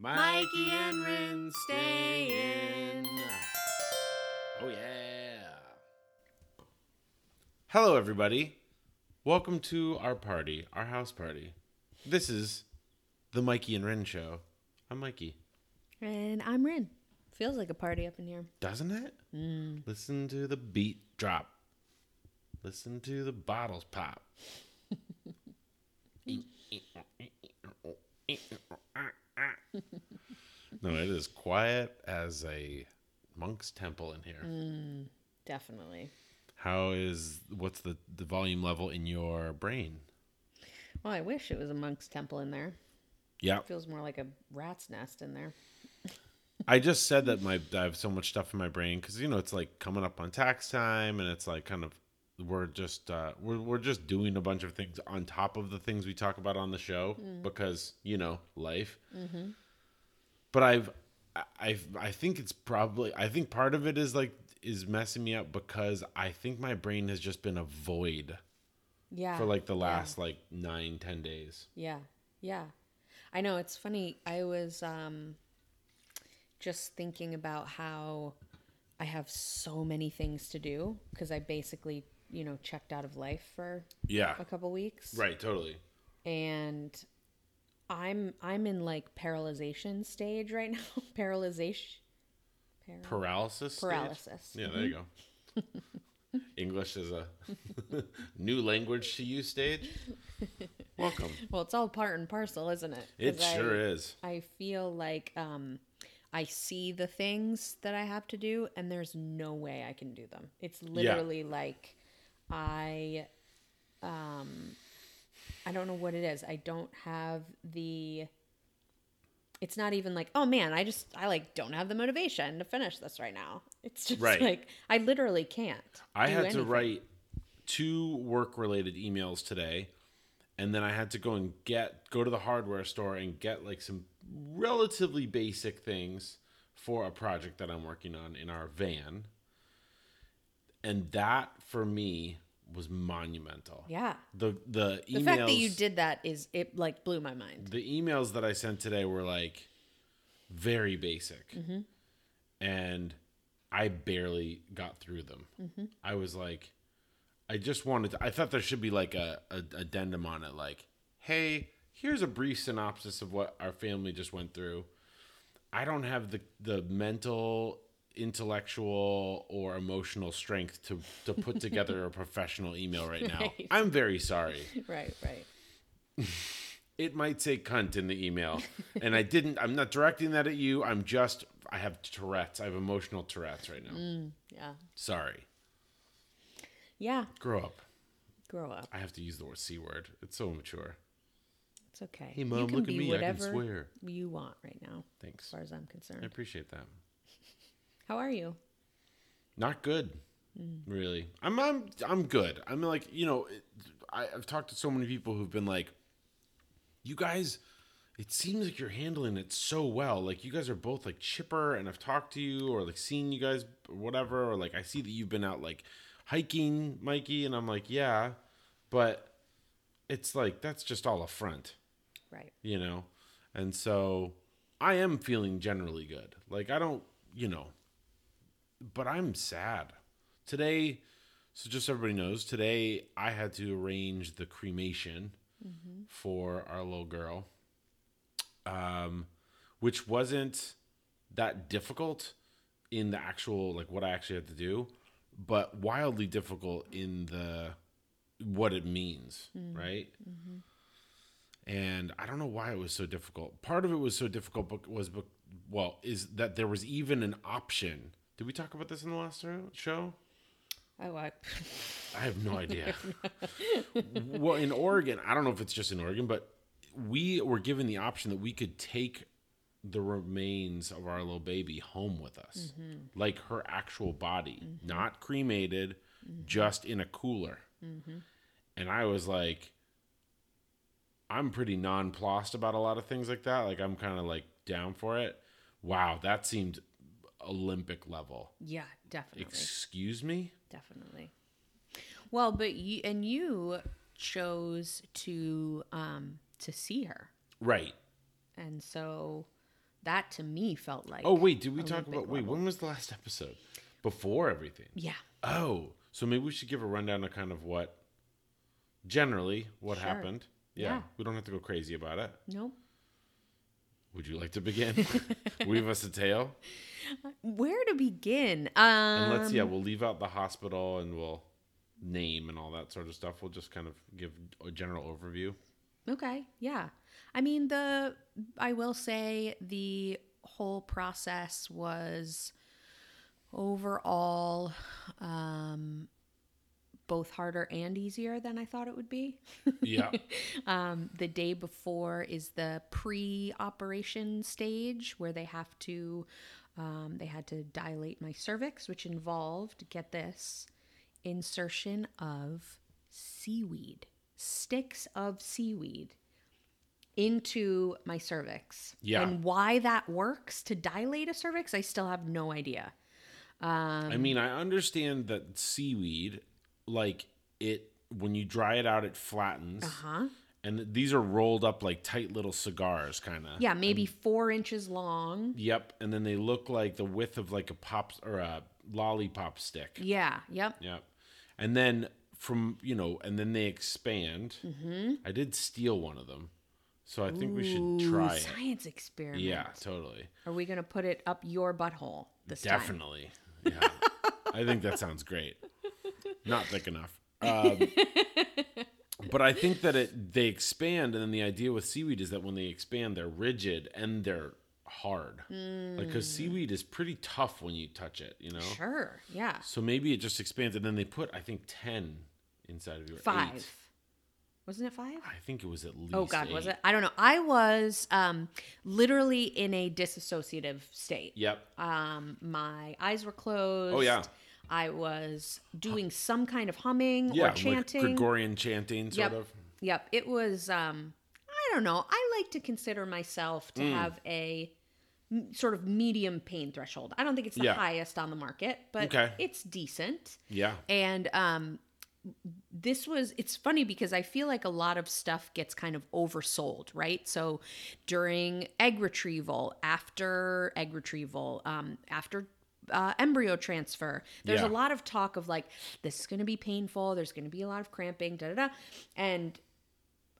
Mikey and Rin stay in. Oh, yeah. Hello, everybody. Welcome to our party, our house party. This is the Mikey and Rin show. I'm Mikey. And I'm Rin. Feels like a party up in here. Doesn't it? Mm. Listen to the beat drop. Listen to the bottles pop. no, it is quiet as a monk's temple in here. Mm, definitely. How is what's the the volume level in your brain? Well, I wish it was a monk's temple in there. Yeah, Feels more like a rat's nest in there. I just said that my I have so much stuff in my brain because you know it's like coming up on tax time and it's like kind of we're just uh, we're we're just doing a bunch of things on top of the things we talk about on the show because you know life. But I've I I've, I think it's probably I think part of it is like is messing me up because I think my brain has just been a void Yeah. for like the last like nine ten days. Yeah. Yeah. I know it's funny. I was um just thinking about how I have so many things to do because I basically, you know, checked out of life for Yeah, a couple weeks. right, totally. And I'm I'm in like paralyzation stage right now. Paralyzation. Para- Paralysis. stage? paralysis. Yeah, there you go. English is a new language to you stage. Welcome. Well, it's all part and parcel, isn't it? it sure I, is. I feel like um, I see the things that I have to do, and there's no way I can do them. It's literally like I, um, I don't know what it is. I don't have the. It's not even like, oh man, I just I like don't have the motivation to finish this right now. It's just Right. like I literally can't. I had to write two work related emails today and then I had to go and get go to the hardware store and get like some relatively basic things for a project that I'm working on in our van. And that for me was monumental. Yeah. The the emails The fact that you did that is it like blew my mind. the emails that I sent today were like very basic, Mm-hmm. and I barely got through them. Mm-hmm. I was like, I just wanted. To, I thought there should be like a, a addendum on it, like, hey, here's a brief synopsis of what our family just went through. I don't have the the mental, intellectual, or emotional strength to to put together a professional email right now. Right. I'm very sorry Right, right. it might say cunt in the email and i didn't i'm not directing that at you i'm just i have tourette's i have emotional tourette's right now mm, Yeah. sorry Yeah. grow up Grow up. i have to use the word c word it's so immature It's okay. hey mom you can look at be me i can whatever swear you want right now, Thanks. as far as I'm concerned, i appreciate that How are you? not good Mm. really i'm i'm i'm good i'm like you know it, I, i've talked to so many people who've been like you guys it seems like you're handling it so well like you guys are both like chipper and i've talked to you or like seen you guys or whatever or like i see that you've been out like hiking mikey and i'm like yeah but it's like that's just all a front Right. you know and so i am feeling generally good like i don't you know but i'm sad today so just so everybody knows today i had to arrange the cremation mm-hmm. for our little girl um which wasn't that difficult in the actual like what i actually had to do but wildly difficult in the what it means mm-hmm. right mm-hmm. and I don't know why it was so difficult. Part of it was so difficult was well is that there was even an option. Did we talk about this in the last show? Oh, I, I have no idea. well, in Oregon, I don't know if it's just in Oregon, but we were given the option that we could take the remains of our little baby home with us, mm-hmm. like her actual body, mm-hmm. not cremated, mm-hmm. just in a cooler. And I was like, I'm pretty nonplussed about a lot of things like that. Like I'm kind of like down for it. Wow, that seemed Olympic level. yeah, definitely, Excuse me? definitely. Well, but you and you chose to um to see her, Right. and so That to me felt like Oh wait, did we talk Olympic about? Wait, level. when was the last episode? Before everything. yeah. Oh, so maybe we should give a rundown of kind of what, generally, what Sure. happened. Yeah, Yeah. we don't have to go crazy about it. Nope. Would you like to begin? Weave us a tale, Where to begin? Um, and let's yeah, we'll leave out the hospital and we'll name and all that sort of stuff. We'll just kind of give a general overview. Okay, yeah. I mean, the I will say the whole process was overall um, both harder and easier than I thought it would be. Yeah, um, the day before is the pre-operation stage where they have to um, they had to dilate my cervix, which involved get this insertion of seaweed sticks of seaweed into my cervix. Yeah. and why that works to dilate a cervix, I still have no idea. I mean, I understand that seaweed, like it, when you dry it out, it flattens. Uh Huh? And these are rolled up like tight little cigars, kind of. Yeah, maybe four inches long. Yep, and then they look like the width of like a pop or a lollipop stick. Yeah. Yep. Yep, and then from you know, and then they expand. Mm-hmm. I did steal one of them, so I think we should Ooh, try it. science experiment. Yeah, totally, Are we gonna put it up your butthole this time? definitely. Yeah, I think that sounds great. Not thick enough. Um, but I think that it they expand, and then the idea with seaweed is that when they expand, they're rigid and they're hard. Like because seaweed is pretty tough when you touch it, you know. Sure. Yeah. So maybe it just expands, and then they put I think ten inside of you. Five. eight. Wasn't it five? I think it was at least. Oh God, was it? I don't know. I was um, literally in a disassociative state. Yep. Um, my eyes were closed. Oh, yeah. I was doing some kind of humming Yeah, or chanting. like Gregorian chanting, sort yep. of. Yep. It was. Um, I don't know. I like to consider myself to have a m- sort of medium pain threshold. I don't think it's the Yeah. highest on the market, but Okay. it's decent. Yeah. And um, this was, it's funny because I feel like a lot of stuff gets kind of oversold, right? So during egg retrieval, after egg retrieval, um, after uh, embryo transfer, there's Yeah. a lot of talk of like, this is going to be painful, there's going to be a lot of cramping, da da da. And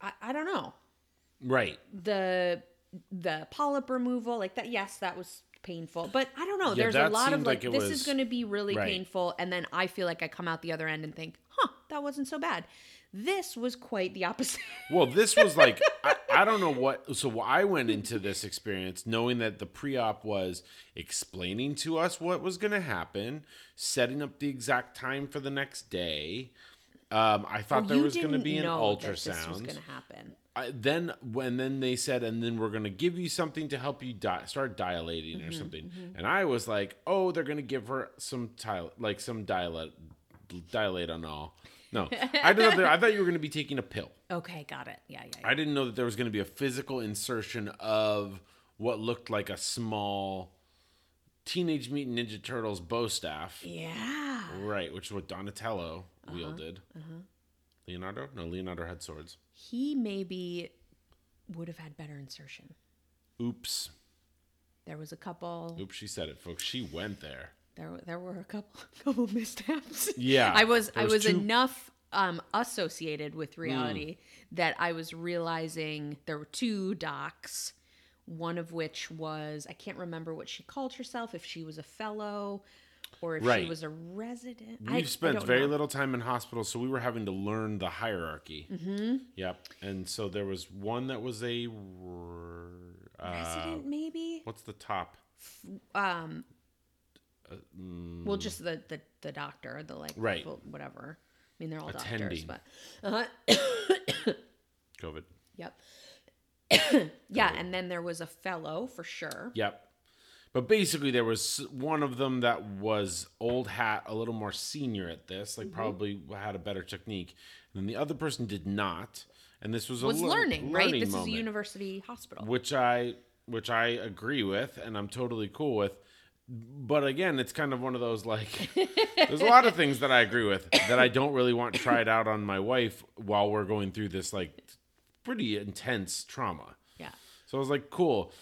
I, I don't know Right. the the polyp removal like that yes that was painful but i don't know Yeah, there's a lot of like, like this is going to be really Right. painful and then i feel like i come out the other end and think huh that wasn't so bad this was quite the opposite Well, this was like I, I don't know what. So I went into this experience knowing that the pre-op was explaining to us what was going to happen, setting up the exact time for the next day. Um, I thought there was going to be an this was going to happen I, then when then they said, and then we're going to give you something to help you di- start dilating Mm-hmm, or something. And I was like, oh, they're going to give her some tile, like some dilate, dilate on all. No, I thought that- I thought you were going to be taking a pill. okay got it yeah yeah, yeah. I didn't know that there was going to be a physical insertion of what looked like a small Teenage Mutant Ninja Turtles bow staff. yeah Right, which is what Donatello uh-huh, wielded. Uh-huh. Leonardo? No, Leonardo had swords. he maybe would have had better insertion Oops. there was a couple Oops, she said it, folks. She went there. There were- there were a couple couple missteps. Yeah, I was I was was two- enough um associated with reality that I was realizing there were two docs, one of which was I can't remember what she called herself if she was a fellow or if Right. she was a resident. We've I- I spent don't very know. little time in hospitals, so we were having to learn the hierarchy. Mm-hmm. Yep. And so there was one that was a Uh, resident maybe. what's the top? Um Uh, mm, well just the the the doctor, the like Right. whatever. I mean they're all doctors, but uh COVID. Yep. yeah, and then there was a fellow for sure. Yep. But basically, there was one of them that was old hat, a little more senior at this, Mm-hmm. like probably had a better technique. And then the other person did not. And this was a Was lear- learning, right? learning This is a university hospital. which I which I agree with, and I'm totally cool with. But again, it's kind of one of those like there's a lot of things that I agree with that I don't really want tried out on my wife while we're going through this like pretty intense trauma. Yeah. So I was like, cool.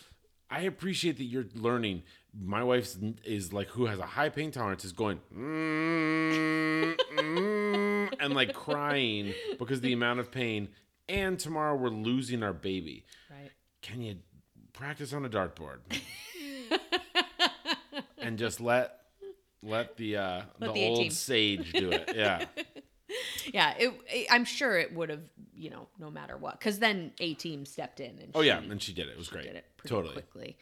I appreciate that you're learning. My wife's is like who has a high pain tolerance is going mm, mm, and like crying because the amount of pain. And tomorrow we're losing our baby. Right. Can you practice on a dartboard and just let let the uh, Let the, the old sage do it? Yeah. Yeah, it, it- I'm sure it would have, you know, no matter what, because then a team stepped in and Oh she yeah, and she did it. It was great. did it pretty Totally. quickly.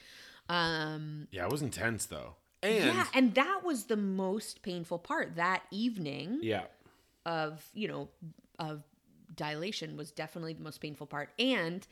Um, Yeah, it was intense though. And yeah, and that was the most painful part. That evening yeah. of you know of dilation was definitely the most painful part, and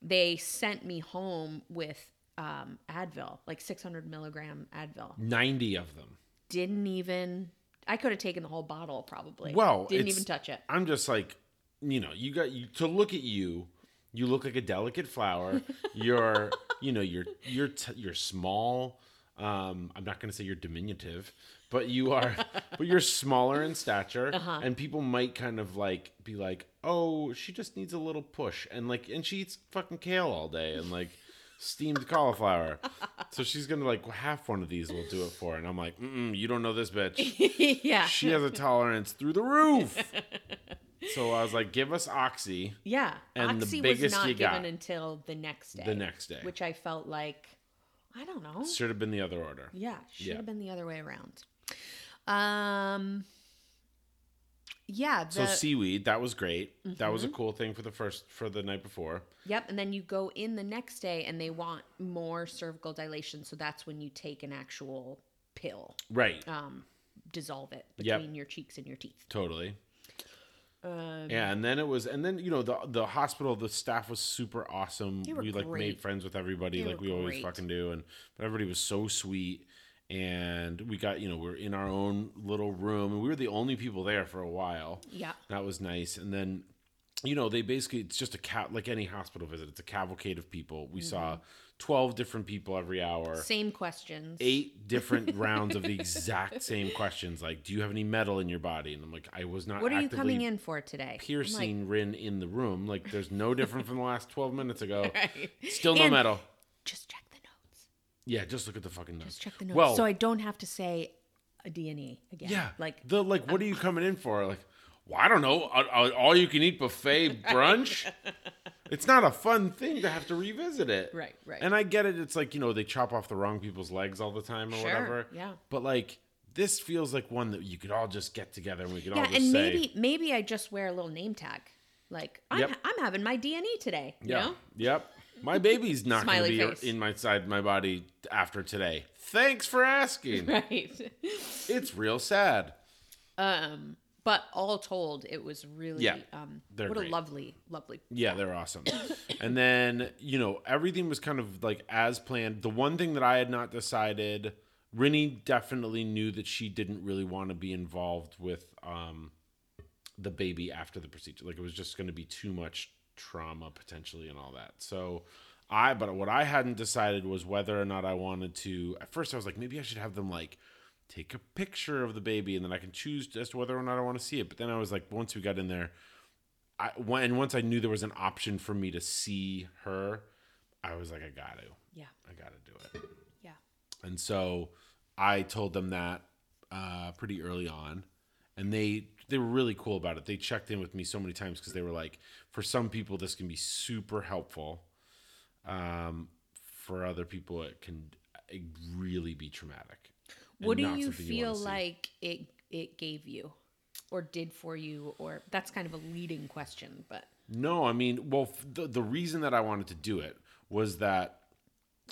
they sent me home with um, Advil, like 600 milligram Advil. 90 of them. Didn't even. I could have taken the whole bottle probably. Well, didn't even touch it. I'm just like, you know, you got you to look at you. You look like a delicate flower. You're, you know, you're you're t- you're small. Um, I'm not going to say you're diminutive, but you are, but you're smaller in stature, Uh-huh. and people might kind of like be like, "Oh, she just needs a little push," and like, and she eats fucking kale all day and like steamed cauliflower, so she's gonna like half one of these will do it for, her. and I'm like, Mm-mm, "You don't know this bitch." yeah, she has a tolerance through the roof. so I was like, give us Oxy yeah. and the Oxy biggest was not you given got. until the next day. the next day. which I felt like I don't know. Should have been the other order. Yeah, should Yeah. have been the other way around. Um yeah, the, So seaweed, that was great. That was a Mm-hmm. cool thing for the first for the night before. yep, and then you go in the next day and they want more cervical dilation, so that's when you take an actual pill. Right. Um dissolve it Yep. between your cheeks and your teeth. Totally. Um Yeah, and then it was, and then you know the the hospital, the staff was super awesome. We like made friends with everybody, They like we always fucking do, and everybody was so sweet. And we got, you know, we are in our own little room, and we were the only people there for a while. yeah. That was nice. And then, you know, they basically it's just a cat like any hospital visit. It's a cavalcade of people. We saw Mm-hmm. twelve different people every hour. Same questions. Eight different rounds of the exact same questions, like, "Do you have any metal in your body?" And I'm like, "I was not." What are you coming in for today? Piercing Rin in the room, like there's no different from the last 12 minutes ago. right. Still no And metal. Just check. Yeah, just look at the fucking notes. Just check the notes. Well, so I don't have to say a D&E again. yeah, Like the like, what um, are you coming in for? Like, well, I don't know, all you can eat buffet brunch. it's not a fun thing to have to revisit it. Right, right. And I get it. It's like you know they chop off the wrong people's legs all the time or Sure, whatever. yeah. But like this feels like one that you could all just get together and we could all Yeah, just and say, maybe maybe I just wear a little name tag. Like I'm Yep. I'm having my D&E today. You Yeah. know? Yep. My baby's not going to be face. in my side my body after today. Thanks for asking. Right. It's real sad. um but all told it was really Yeah, um they're what great. a lovely lovely Yeah, they're awesome. and then, you know, everything was kind of like as planned. The one thing that I had not decided, Rinny definitely knew that she didn't really want to be involved with um the baby after the procedure. Like it was just going to be too much trauma potentially and all that. So I but what I hadn't decided was whether or not I wanted to at first I was like maybe I should have them like take a picture of the baby and then I can choose as to whether or not I want to see it. But then I was like once we got in there I when and once I knew there was an option for me to see her, I was like I got to. yeah I got to do it. yeah And so I told them that uh, pretty early on, and they they were really cool about it. They checked in with me so many times because they were like, for some people this can be super helpful. Um, for other people, it can really be traumatic. what do you feel wanna like it it gave you or did for you or that's kind of a leading question but No, I mean, well, f- the the reason that I wanted to do it was that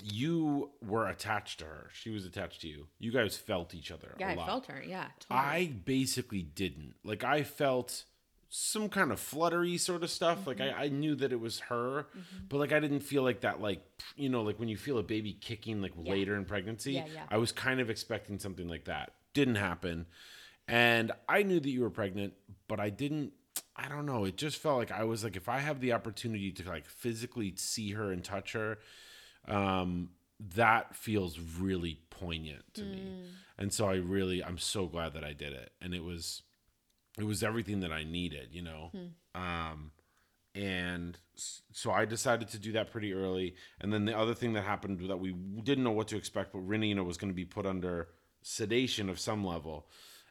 you were attached to her. She was attached to you. You guys felt each other yeah I lot. felt her yeah totally. I basically didn't. Like I felt some kind of fluttery sort of stuff. Like Mm-hmm. I, I knew that it was her, but like I didn't feel like that like you know, like when you feel a baby kicking like later in pregnancy. Yeah, yeah. I was kind of expecting something like that. Didn't happen. And I knew that you were pregnant, but I didn't I don't know. It just felt like I was like if I have the opportunity to like physically see her and touch her, um, that feels really poignant to me. And so I really I'm so glad that I did it. And it was it was everything that I needed, you know. Um and so I decided to do that pretty early. And then the other thing that happened that we didn't know what to expect, but Renina was going to be put under sedation of some level,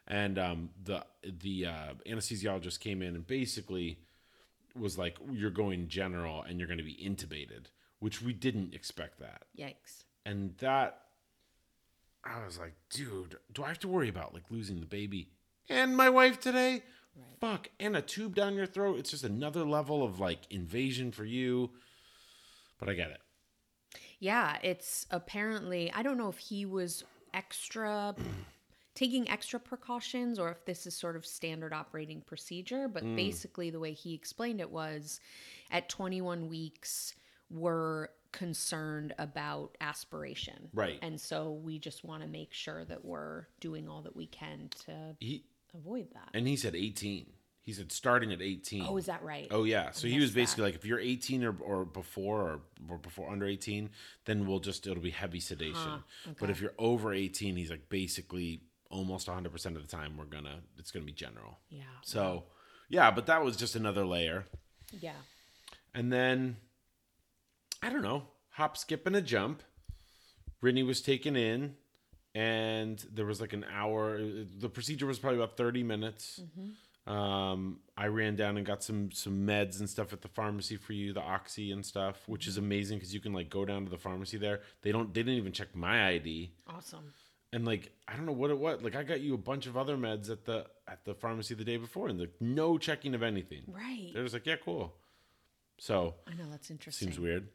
and um, the the uh, anesthesiologist came in and basically was like, "You're going general, and you're going to be intubated," which we didn't expect that, Yikes. and that I was like, "Dude, do I have to worry about like losing the baby and my wife today?" Fuck, and a tube down your throat. It's just another level of like invasion for you. But I get it. Yeah, it's apparently I don't know if he was extra taking extra precautions or if this is sort of standard operating procedure, but Mm. basically the way he explained it was at 21 weeks we're concerned about aspiration. Right. And so we just want to make sure that we're doing all that we can to He avoid that. and he said 18. He said starting at 18. Oh, is that right? Oh yeah. So he was basically like, if you're 18 or, or before or, or before under 18, then we'll just it'll be heavy sedation. But if you're over 18, he's like basically almost 100 percent of the time we're gonna it's gonna be general. Yeah. So yeah, but that was just another layer. Yeah. And then I don't know, hop, skip, and a jump. Brittany was taken in, and there was like an hour. The procedure was probably about thirty minutes. Um, I ran down and got some some meds and stuff at the pharmacy for you, the oxy and stuff, which is amazing because you can like go down to the pharmacy there. They don't. They didn't even check my ID, Awesome. and like I don't know what it was. Like I got you a bunch of other meds at the at the pharmacy the day before, and like no checking of anything. Right. They're just like, yeah, cool. So I know that's interesting. Seems weird.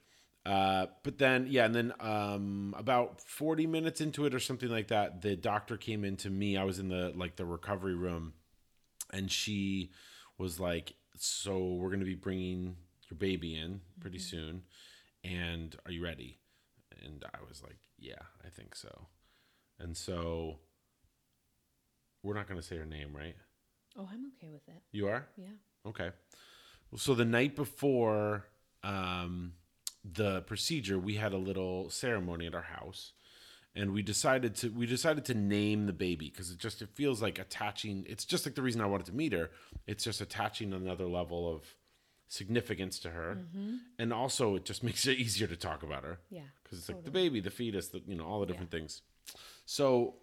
Uh, but then, yeah, and then um, about 40 minutes into it or something like that, the doctor came in to me. I was in the like the recovery room, and she was like, "So we're gonna be bringing your baby in pretty soon, and are you ready?" And I was like, "Yeah, I think so." And so we're not gonna say her name, right? Oh, I'm okay with it. You are. Yeah. Okay. Well, So the night before um, the procedure, we had a little ceremony at our house, and we decided to we decided to name the baby because it just it feels like attaching. It's just like the reason I wanted to meet her. It's just attaching another level of significance to her, mm-hmm. and also it just makes it easier to talk about her Yeah. because it's like the baby, the fetus, the you know all the different things. So,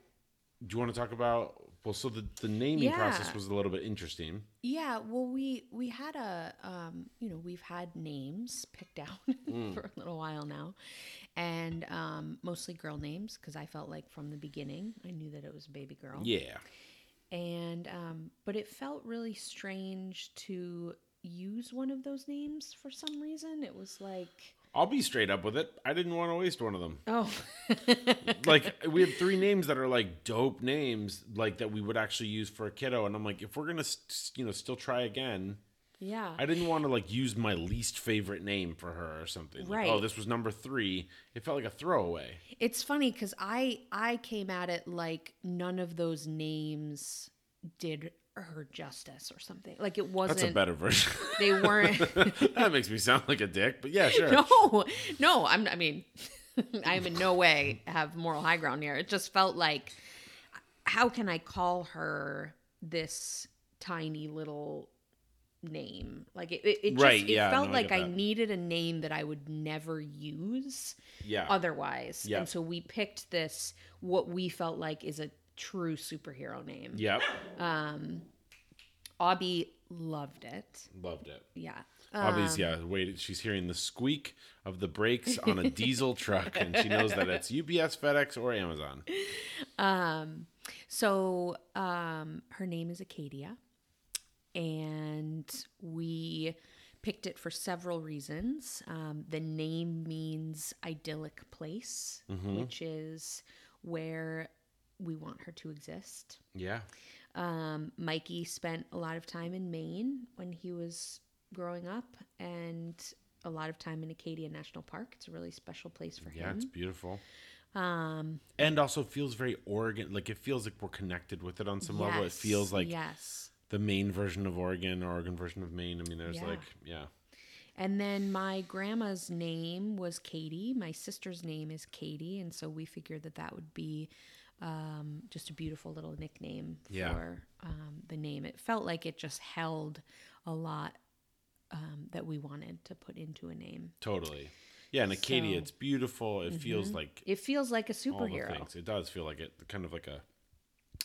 do you want to talk about? Well, so the the naming process was a little bit interesting. Yeah, well, we we had a um, you know we've had names picked out Mm. for a little while now, and um, mostly girl names because I felt like from the beginning I knew that it was a baby girl. Yeah. And um, but it felt really strange to use one of those names for some reason. It was like I'll be straight up with it. I didn't want to waste one of them. oh Like we have three names that are like dope names, like that we would actually use for a kiddo, and I'm like, if we're gonna, s- you know, still try again, yeah I didn't want to like use my least favorite name for her or something. Like, oh, Right. oh, this was number three. It felt like a throwaway. It's funny because I I came at it like none of those names did her justice or something. Like it wasn't. That's a better version. They weren't. that makes me sound like a dick, but yeah, sure. no, no. I'm. I mean, I am in no way have moral high ground here. It just felt like, how can I call her this tiny little name? Like it. It, it just, Right, It yeah, felt no, like get I needed a name that I would never use Yeah. otherwise. Yeah. And so we picked this, what we felt like is a true superhero name. Yep. Um Abby loved it. Loved it. Yeah. Obviously, yeah. Wait, she's hearing the squeak of the brakes on a diesel truck, and she knows that it's UPS, FedEx, or Amazon. Um, so um, her name is Acadia, and we picked it for several reasons. Um, the name means idyllic place, which is where we want her to exist. Yeah. Um, Mikey spent a lot of time in Maine when he was growing up, and a lot of time in Acadia National Park. It's a really special place for Yeah, him. Yeah, it's beautiful. Um, And also feels very Oregon. Like it feels like we're connected with it on some level. It feels like yes. the Maine version of Oregon, or Oregon version of Maine. I mean, there's Yeah. like, yeah. And then my grandma's name was Katie. My sister's name is Katie, and so we figured that that would be um, just a beautiful little nickname Yeah. for um, the name. It felt like it just held a lot um, that we wanted to put into a name. Totally. Yeah, and Acadia, So- it's beautiful. It feels like It feels like a superhero. It does feel like it, kind of like a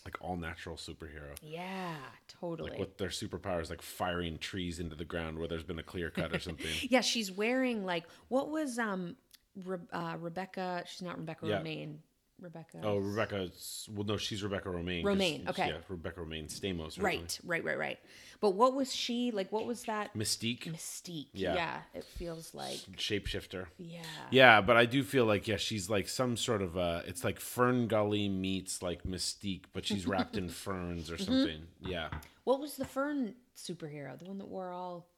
like all natural superhero. Yeah, totally. Like with their superpowers, like firing trees into the ground where there's been a clear cut or something. yeah, she's wearing like what was um Re- uh, Rebecca? She's not Rebecca Yeah. Romijn. Rebecca. oh, Rebecca. Well, no, she's Rebecca Romijn. Romijn, okay. Yeah, Rebecca Romijn Stamos. Right, right, right, right. But what was she like? What was that Mystique, mystique? Yeah. Yeah, it feels like shapeshifter. yeah. Yeah, but I do feel like yeah, she's like some sort of uh it's like FernGully meets like Mystique, but she's wrapped in ferns Mm-hmm. or something. Yeah. What was the fern superhero? The one that wore all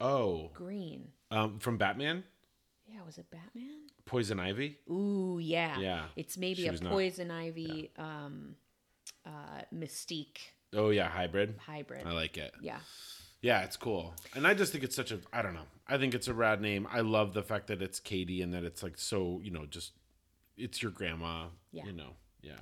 Oh, green. um, from Batman, Yeah, was it Batman? Poison Ivy. Ooh, yeah. Yeah, It's maybe she a was not- poison ivy um uh mystique Oh yeah, hybrid. hybrid. I like it. yeah. Yeah, it's cool. And I just think it's such a I don't know. I think it's a rad name. I love the fact that it's Katie and that it's like so, you know, just it's your grandma, Yeah. you know. Yeah.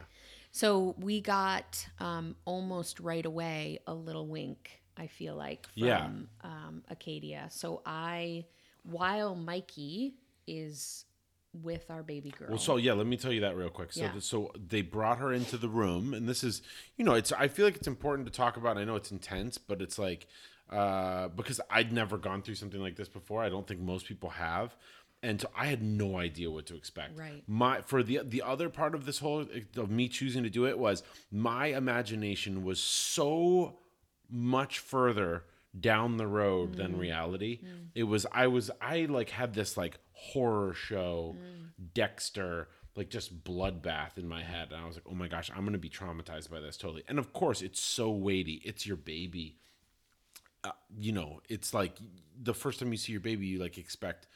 So we got um almost right away a little wink, I feel like, from Yeah. um Acadia. So I while Mikey is with our baby girl. Well, so yeah, let me tell you that real quick. So, Yeah. so they brought her into the room, and this is, you know, it's. I feel like it's important to talk about. I know it's intense, but it's like, uh, because I'd never gone through something like this before. I don't think most people have, and so I had no idea what to expect. Right. My for the the other part of this whole of me choosing to do it was my imagination was so much further down the road than mm. reality. Mm. It was I was I like had this like horror show mm. Dexter like just bloodbath in my head and I was like, "Oh my gosh, I'm going to be traumatized by this totally." And of course, it's so weighty. It's your baby. Uh, you know, it's like the first time you see your baby, you like expect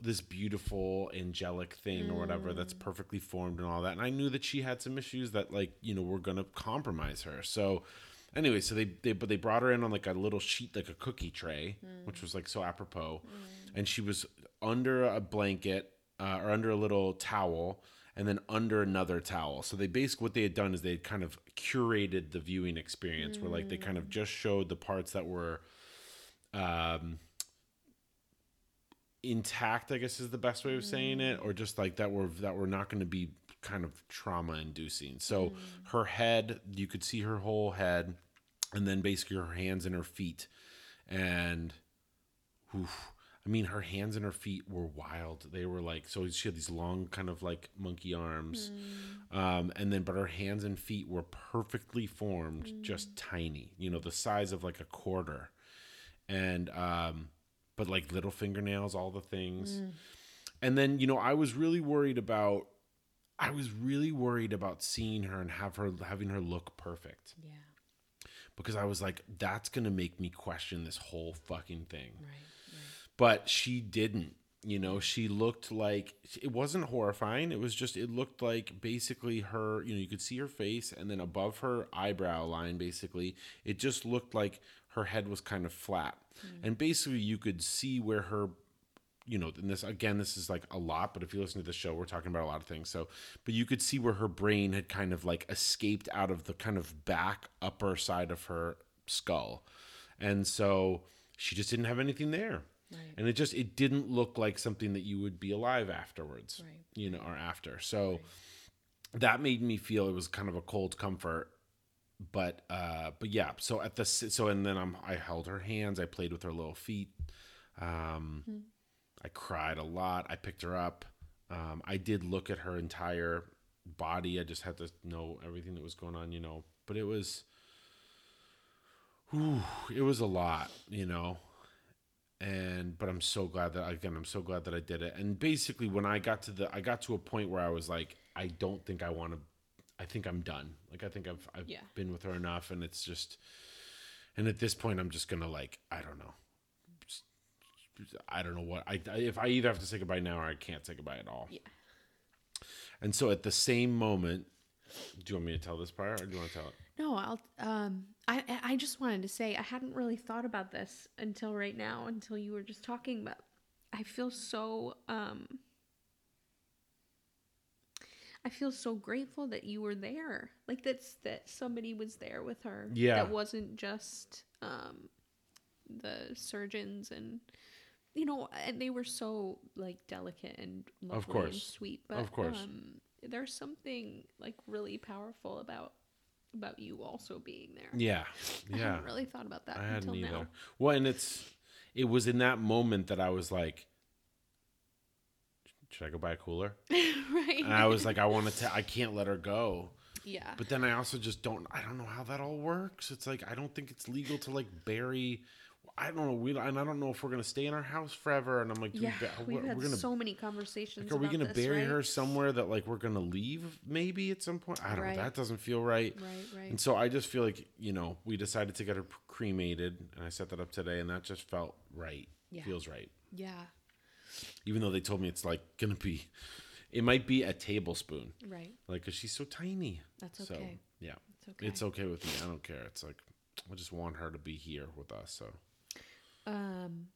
this beautiful angelic thing or whatever that's perfectly formed and all that. And I knew that she had some issues that like, you know, were going to compromise her. So anyway, so they, they, but they brought her in on like a little sheet, like a cookie tray, which was like so apropos. And she was under a blanket uh, or under a little towel and then under another towel. So they basically, what they had done is they had kind of curated the viewing experience where like they kind of just showed the parts that were, um, intact i guess is the best way of saying it or just like that were that were not going to be kind of trauma inducing so her head you could see her whole head and then basically her hands and her feet. And oof, i mean her hands and her feet were wild. They were like so she had these long kind of like monkey arms. Um, and then but her hands and feet were perfectly formed just tiny you know the size of like a quarter. And um but like little fingernails all the things. And then you know i was really worried about i was really worried about seeing her and have her having her look perfect. Yeah. Because i was like that's gonna make me question this whole fucking thing Right. Right. but she didn't you know she looked like it wasn't horrifying it was just it looked like basically her you know you could see her face and then above her eyebrow line basically it just looked like her head was kind of flat mm. and basically you could see where her you know, and this again, this is like a lot, but if you listen to the show, we're talking about a lot of things. So, but you could see where her brain had kind of like escaped out of the kind of back upper side of her skull. And so she just didn't have anything there. Right. And it just it didn't look like something that you would be alive afterwards. Right. You know, or after. So that made me feel it was kind of a cold comfort. But uh but yeah, so at the so and then I'm I held her hands, I played with her little feet. Um I cried a lot. I picked her up. Um, I did look at her entire body. I just had to know everything that was going on, you know. But it was, whew, it was a lot, you know. And but I'm so glad that again, I'm so glad that I did it. And basically, when I got to the, I got to a point where I was like, I don't think I want to. I think I'm done. Like I think I've I've Yeah. been with her enough, and it's just. And at this point, I'm just gonna like I don't know. I don't know what I if I either have to say goodbye now or I can't say goodbye at all. Yeah. And so at the same moment, do you want me to tell this part or do you want to tell it? No, I'll. Um, I I I just wanted to say I hadn't really thought about this until right now, until you were just talking. But I feel so. Um, I feel so grateful that you were there. Like that's that somebody was there with her. Yeah. That wasn't just um, the surgeons and you know, and they were so like delicate and lovely Of course. and sweet. But Of course. um, there's something like really powerful about about you also being there. Yeah. I Yeah. hadn't really thought about that I until either. now. Well, and it's it was in that moment that I was like, should I go buy a cooler? right. And I was like, I want to. I can't let her go. yeah. But then I also just don't. I don't know how that all works. It's like I don't think it's legal to like bury. I don't know. We and I don't know if we're gonna stay in our house forever. And I'm like, yeah, we, we've we're, had gonna. so many conversations. like, are we gonna this, bury right? her somewhere that like we're gonna leave maybe at some point? I don't Right. know. That doesn't feel right. Right, right. And so I just feel like you know we decided to get her cremated, and I set that up today, and that just felt right. Yeah. Feels right. yeah. Even though they told me it's like gonna be, it might be a tablespoon, Right. like cause she's so tiny. That's So okay. yeah, It's okay. it's okay with me. I don't care. It's like I just want her to be here with us. So Um,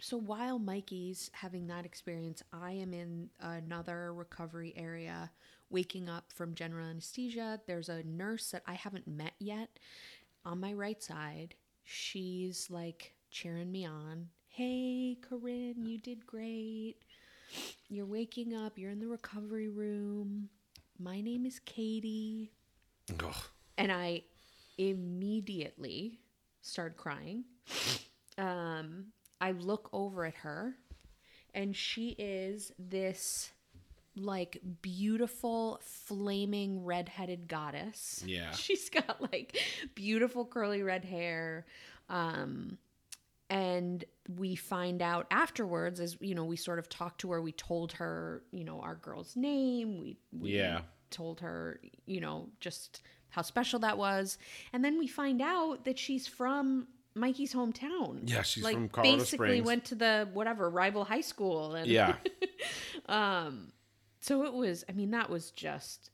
so while Mikey's having that experience, I am in another recovery area, waking up from general anesthesia. There's a nurse that I haven't met yet on my right side. She's like cheering me on. Hey, Corinne, you did great. You're waking up. You're in the recovery room. My name is Katie. Ugh. and I immediately start crying. Um, I look over at her, and she is this like beautiful flaming redheaded goddess. Yeah. She's got like beautiful curly red hair. Um and we find out afterwards as you know we sort of talked to her we told her you know our girl's name we, we Yeah. told her you know just how special that was and then we find out that she's from mikey's hometown Yeah, she's like from Colorado basically Springs. went to the whatever rival high school and Yeah. um so it was i mean that was just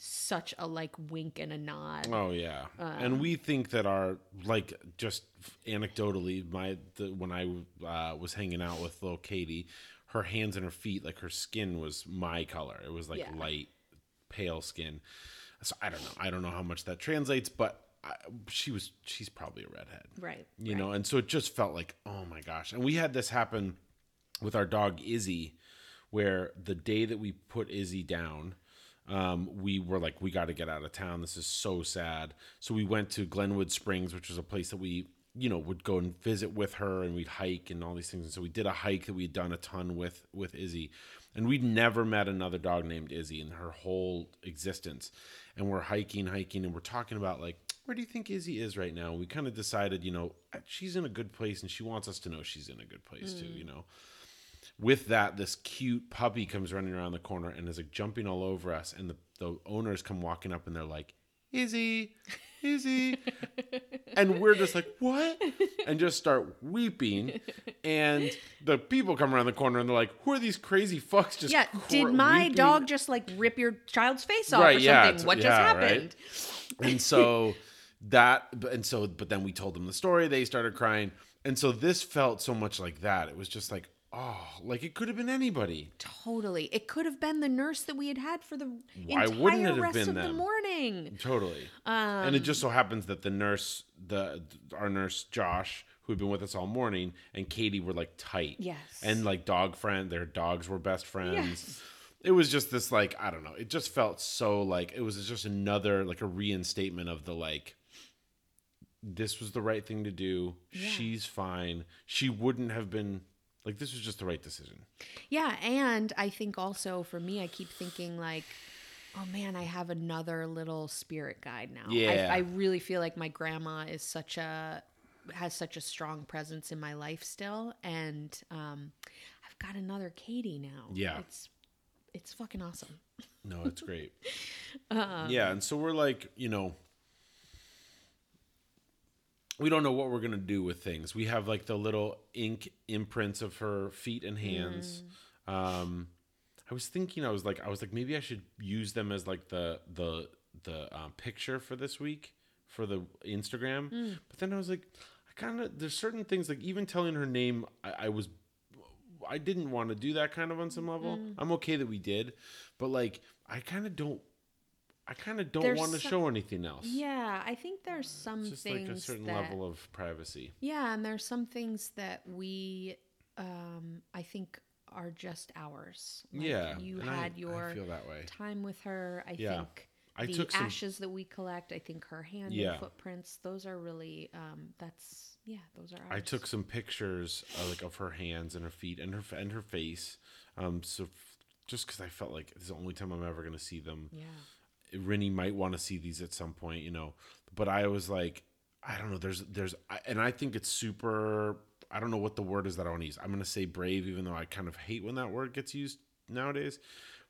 such a like wink and a nod Oh yeah, Uh. and we think that our like just anecdotally, my the, when I uh, was hanging out with little Katie, her hands and her feet, like her skin was my color. It was like Yeah. light, pale skin. So I don't know. I don't know how much that translates, but I, she was she's probably a redhead, right you right. know. And so it just felt like oh my gosh. And we had this happen with our dog Izzy, where the day that we put Izzy down um, we were like, we got to get out of town. This is so sad. So we went to Glenwood Springs, which was a place that we, you know, would go and visit with her, and we'd hike and all these things. And so we did a hike that we'd done a ton with with Izzy, and we'd never met another dog named Izzy in her whole existence. And we're hiking, hiking, and we're talking about like, where do you think Izzy is right now? We kind of decided, you know, she's in a good place, and she wants us to know she's in a good place too, mm. you know with that, this cute puppy comes running around the corner and is like jumping all over us. And the, the owners come walking up and they're like, Izzy, Izzy. and we're just like, what? And just start weeping. And the people come around the corner and they're like, who are these crazy fucks just yeah did my weeping? dog just like rip your child's face off Right, or yeah, something what just yeah, right. happened and so that and so but then we told them the story they started crying and so this felt so much like that it was just like oh like it could have been anybody Totally. It could have been the nurse that we had had for the Why entire wouldn't it have rest of the morning. totally Um, and it just so happens that the nurse the our nurse josh who had been with us all morning and katie were like tight Yes. and like dog friend their dogs were best friends Yes. it was just this like i don't know it just felt so like it was just another like a reinstatement of the like this was the right thing to do Yeah. she's fine she wouldn't have been like this was just the right decision Yeah, and I think also for me, I keep thinking like, oh man, I have another little spirit guide now. Yeah. I, I really feel like my grandma is such a has such a strong presence in my life still, and um, I've got another Katie now. Yeah. it's it's fucking awesome. no it's great Um, yeah and so we're like you know we don't know what we're gonna do with things. We have like the little ink imprints of her feet and hands. Um i was thinking i was like i was like maybe i should use them as like the the the um, picture for this week for the instagram. But then i was like i kind of there's certain things like even telling her name i, I was I didn't want to do that kind of on some level. I'm okay that we did, but like I kind of don't I kind of don't want to some- show anything else. Yeah, I think there's some It's just things like a certain that level of privacy. Yeah, and there's some things that we um I think are just ours. Like, yeah, You and I- had your I feel that way. time with her. I Yeah. think I the took some- ashes that we collect, I think her hand Yeah. footprints, those are really um that's yeah, those are ours. I took some pictures uh, like of her hands and her feet and her and her face. Um, so f- just because I felt like it's the only time I'm ever gonna see them. Yeah. Rennie might want to see these at some point, you know. But I was like, I don't know. There's, there's, and I think it's super. I don't know what the word is that I want to use. I'm gonna say brave, even though I kind of hate when that word gets used nowadays.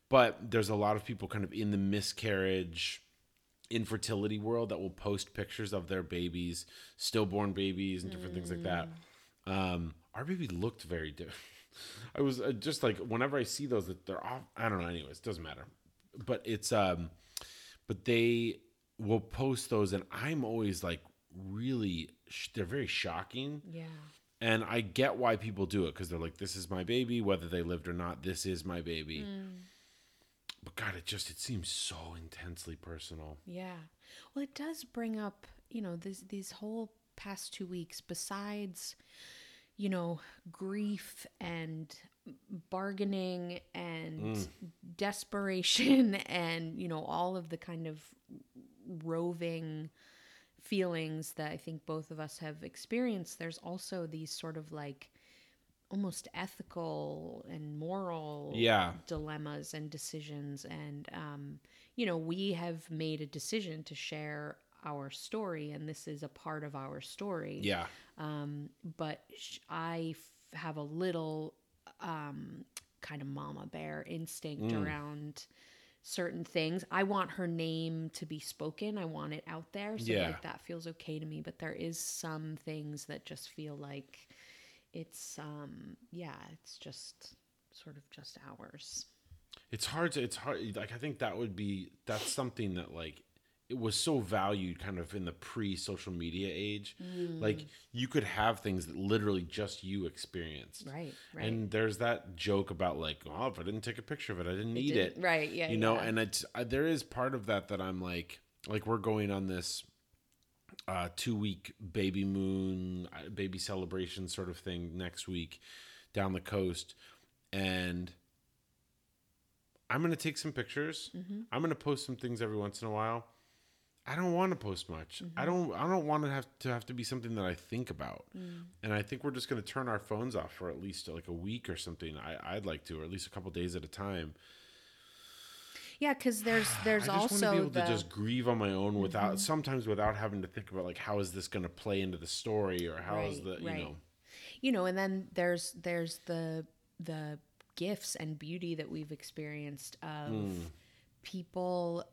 But there's a lot of people kind of in the miscarriage, infertility world that will post pictures of their babies, stillborn babies, and different things like that. Um, our baby looked very different. I was uh, just like, whenever I see those, that they're off. I don't know. Anyways, doesn't matter. But it's um, but they will post those, and I'm always like, really, sh- they're very shocking. Yeah. And I get why people do it because they're like, this is my baby, whether they lived or not. This is my baby. Mm. But God, it just it seems so intensely personal. Yeah. Well, it does bring up, you know, this these whole past 2 weeks besides you know, grief and bargaining and desperation and, you know, all of the kind of roving feelings that I think both of us have experienced. There's also these sort of like almost ethical and moral Yeah. dilemmas and decisions and um, you know we have made a decision to share our story and this is a part of our story Yeah. um, but sh- i f- have a little um, kind of mama bear instinct around certain things. I want her name to be spoken. I want it out there so Yeah. like that feels okay to me. But there is some things that just feel like it's um yeah it's just sort of just ours. It's hard to it's hard like I think that would be that's something that like it was so valued kind of in the pre social media age. Mm. Like you could have things that literally just you experienced. right right And there's that joke about like, oh, if I didn't take a picture of it, I didn't it. didn't- right, yeah, You know, yeah. and it's uh, there is part of that that I'm like, like we're going on this uh, two week baby moon uh, baby celebration sort of thing next week down the coast, and I'm gonna take some pictures. Mm-hmm. I'm gonna post some things every once in a while. I don't want to post much. Mm-hmm. I don't. I don't want to have to have to be something that I think about. Mm. And I think we're just going to turn our phones off for at least like a week or something. I, I'd like to, or at least a couple days at a time. yeah because there's there's I just want to be able the to just grieve on my own without sometimes without having to think about like how is this going to play into the story or how is Right, the you right. know you know and then there's there's the the gifts and beauty that we've experienced of Hmm. people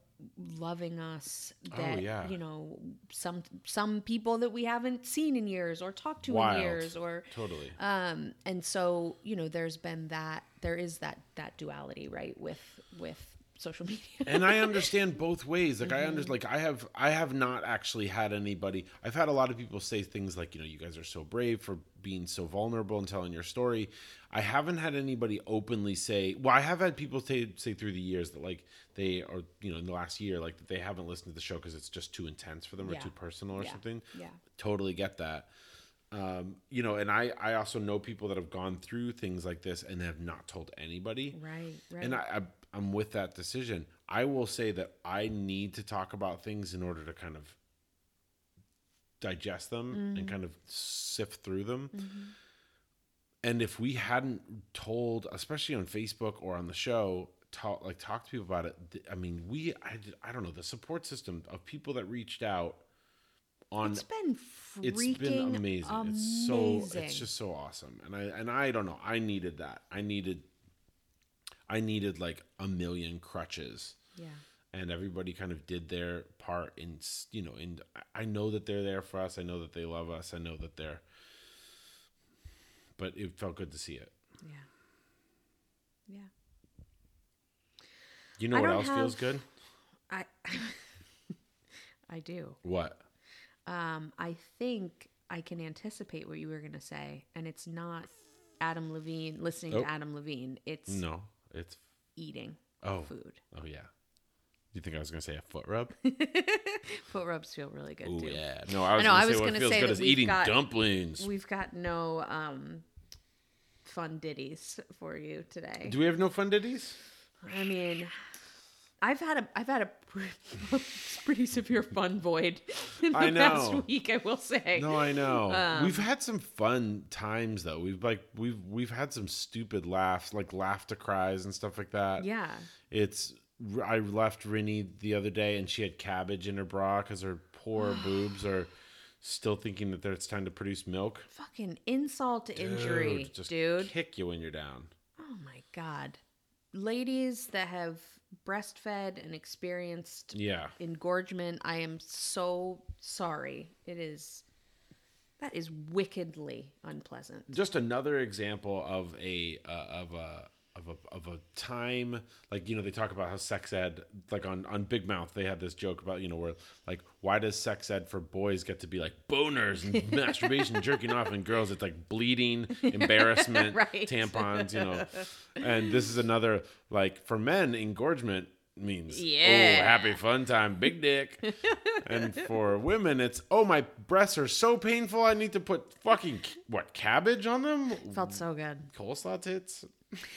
loving us that Oh, yeah. you know some some people that we haven't seen in years or talked to Wild. in years or totally. um and so you know there's been that there is that that duality right with with social media and I understand both ways. Like I understand, like I have, I have not actually had anybody. I've had a lot of people say things like, you know, you guys are so brave for being so vulnerable and telling your story. I haven't had anybody openly say. Well, I have had people say say through the years that like they are, you know, in the last year, like that they haven't listened to the show because it's just too intense for them Yeah. or too personal or Yeah. something. Yeah. totally get that. Um, you know, and I I also know people that have gone through things like this and have not told anybody. right right And I, I I'm with that decision. I will say that I need to talk about things in order to kind of digest them and mm-hmm. kind of sift through them. Mm-hmm. And if we hadn't told, especially on Facebook or on the show, talk like talk to people about it. th- I mean, we I, I don't know the support system of people that reached out on it's been it's been amazing. amazing. It's so it's just so awesome. And I and I don't know. I needed that. I needed I needed like a million crutches. yeah And everybody kind of did their part in you know, and I- know that they're there for us. I know that they love us. I know that they're but it felt good to see it. yeah yeah You know I what else feels good? I I do. What? Um, I think I can anticipate what you were gonna say, and it's not Adam Levine listening Oh. to Adam Levine. It's No, it's eating oh food. oh yeah, You think I was gonna say a foot rub? Foot rubs feel really good Oh too. yeah. No, I was know, gonna I say was what gonna feels say good we've eating got- dumplings. We've got no um, fun ditties for you today. Do we have no fun ditties? I mean, I've had a I've had a pretty severe fun void in the I know. past week. I will say. No, I know. Um, we've had some fun times though. We've like we've we've had some stupid laughs, like laughter cries and stuff like that. Yeah. It's I left Rinny the other day and she had cabbage in her bra because her poor boobs are still thinking that it's time to produce milk. Fucking insult to injury, Dude, just dude. kick you when you're down. Oh my god. Ladies that have breastfed and experienced Yeah. engorgement, I am so sorry. It is that is wickedly unpleasant. just another example of a uh, of a of a of a time like you know they talk about how sex ed like on on Big Mouth they had this joke about you know where like why does sex ed for boys get to be like boners and masturbation jerking off and girls it's like bleeding embarrassment Right. tampons you know and this is another like for men engorgement means oh, Yeah. oh happy fun time big dick and for women it's oh my breasts are so painful i need to put fucking what cabbage on them Felt so good. coleslaw tits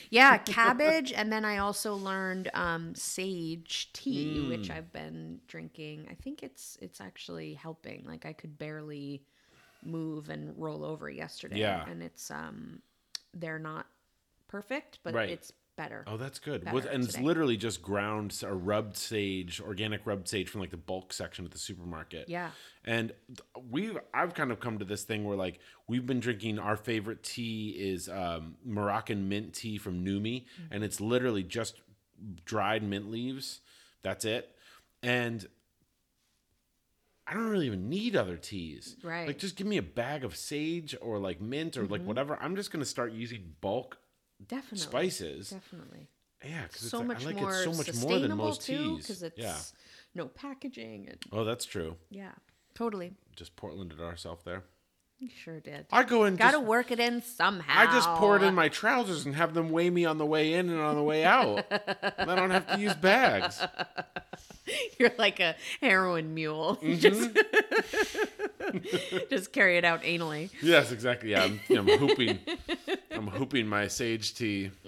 Yeah, cabbage, and then I also learned um, sage tea, Mm. which I've been drinking. I think it's it's actually helping. Like I could barely move and roll over yesterday. Yeah. and it's um, they're not perfect, but Right. it's better. oh that's good and it's literally just ground or rubbed sage organic rubbed sage from like the bulk section at the supermarket Yeah, And we've I've kind of come to this thing where like we've been drinking our favorite tea is um, Moroccan mint tea from Numi, Mm-hmm. and it's literally just dried mint leaves. That's it. And I don't really even need other teas. Right. Like just give me a bag of sage or like mint or Mm-hmm. like whatever. I'm just gonna start using bulk definitely, spices. definitely. Yeah, because So much I like more it so much more sustainable than most too, teas. because it's yeah. no packaging and Oh, that's true. yeah, totally. Just Portlanded ourselves there. You sure did. I go and Got to work it in somehow. I just pour it in my trousers and have them weigh me on the way in and on the way out. and I don't have to use bags. You're like a heroin mule. Mm-hmm. Just, just carry it out anally. Yes, exactly. Yeah, I'm, I'm hooping. I'm hooping my sage tea.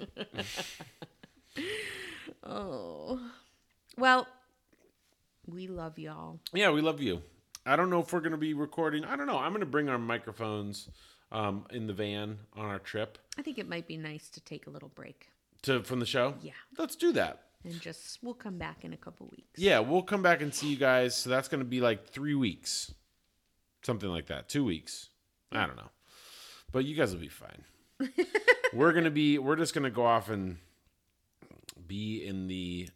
Oh. Well, we love y'all. Yeah, we love you. I don't know if we're gonna be recording. I don't know. I'm gonna bring our microphones um, in the van on our trip I think it might be nice to take a little break to from the show. Yeah. let's do that. and just we'll come back in a couple weeks. Yeah, we'll come back and see you guys. So that's gonna be like three weeks, something like that. Two weeks. I don't know, but you guys will be fine. we're gonna be. We're just gonna go off and be in the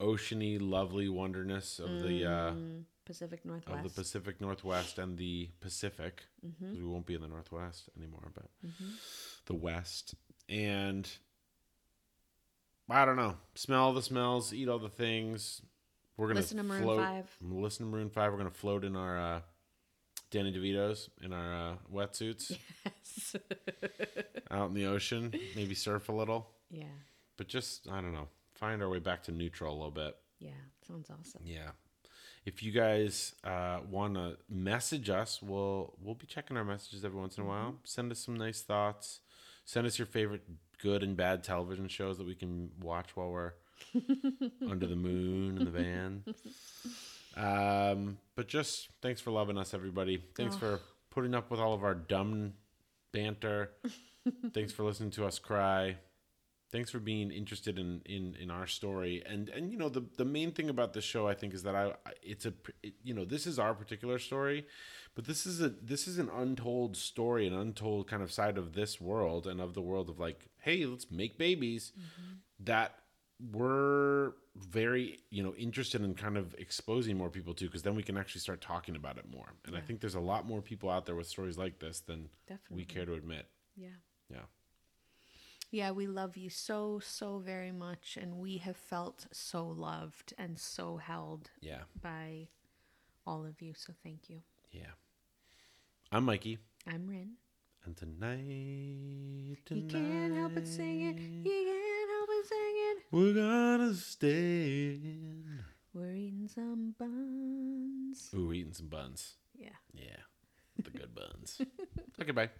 oceany, lovely wonderness of the uh, Mm, Pacific of Northwest. the Pacific Northwest and the Pacific. Mm-hmm. We won't be in the Northwest anymore, but the West. And I don't know. Smell the smells, eat all the things. We're gonna Listen to Maroon float, 5. Listen to Maroon Five. We're gonna float in our uh, Danny DeVito's in our uh, wetsuits Yes. out in the ocean. Maybe surf a little, yeah. but just I don't know. Find our way back to neutral a little bit. Yeah. Sounds awesome. Yeah. If you guys uh, want to message us, we'll we'll be checking our messages every once in a while. Send us some nice thoughts. Send us your favorite good and bad television shows that we can watch while we're under the moon in the van. Um, but just thanks for loving us, everybody. Thanks Oh. for putting up with all of our dumb banter. thanks for listening to us cry thanks for being interested in in in our story and and you know the the main thing about this show i think is that i it's a it, you know this is our particular story but this is a this is an untold story an untold kind of side of this world and of the world of like hey let's make babies that we're very you know interested in kind of exposing more people to because then we can actually start talking about it more and i think there's a lot more people out there with stories like this than Definitely. we care to admit Yeah. yeah Yeah, we love you so, so very much. And we have felt so loved and so held yeah by all of you. So thank you. Yeah. I'm Mikey. I'm Rin. And tonight, tonight You can't help but sing it. You can't help but sing it we're gonna stay in We're eating some buns. Ooh, eating some buns. Yeah. Yeah, the good buns. okay, bye.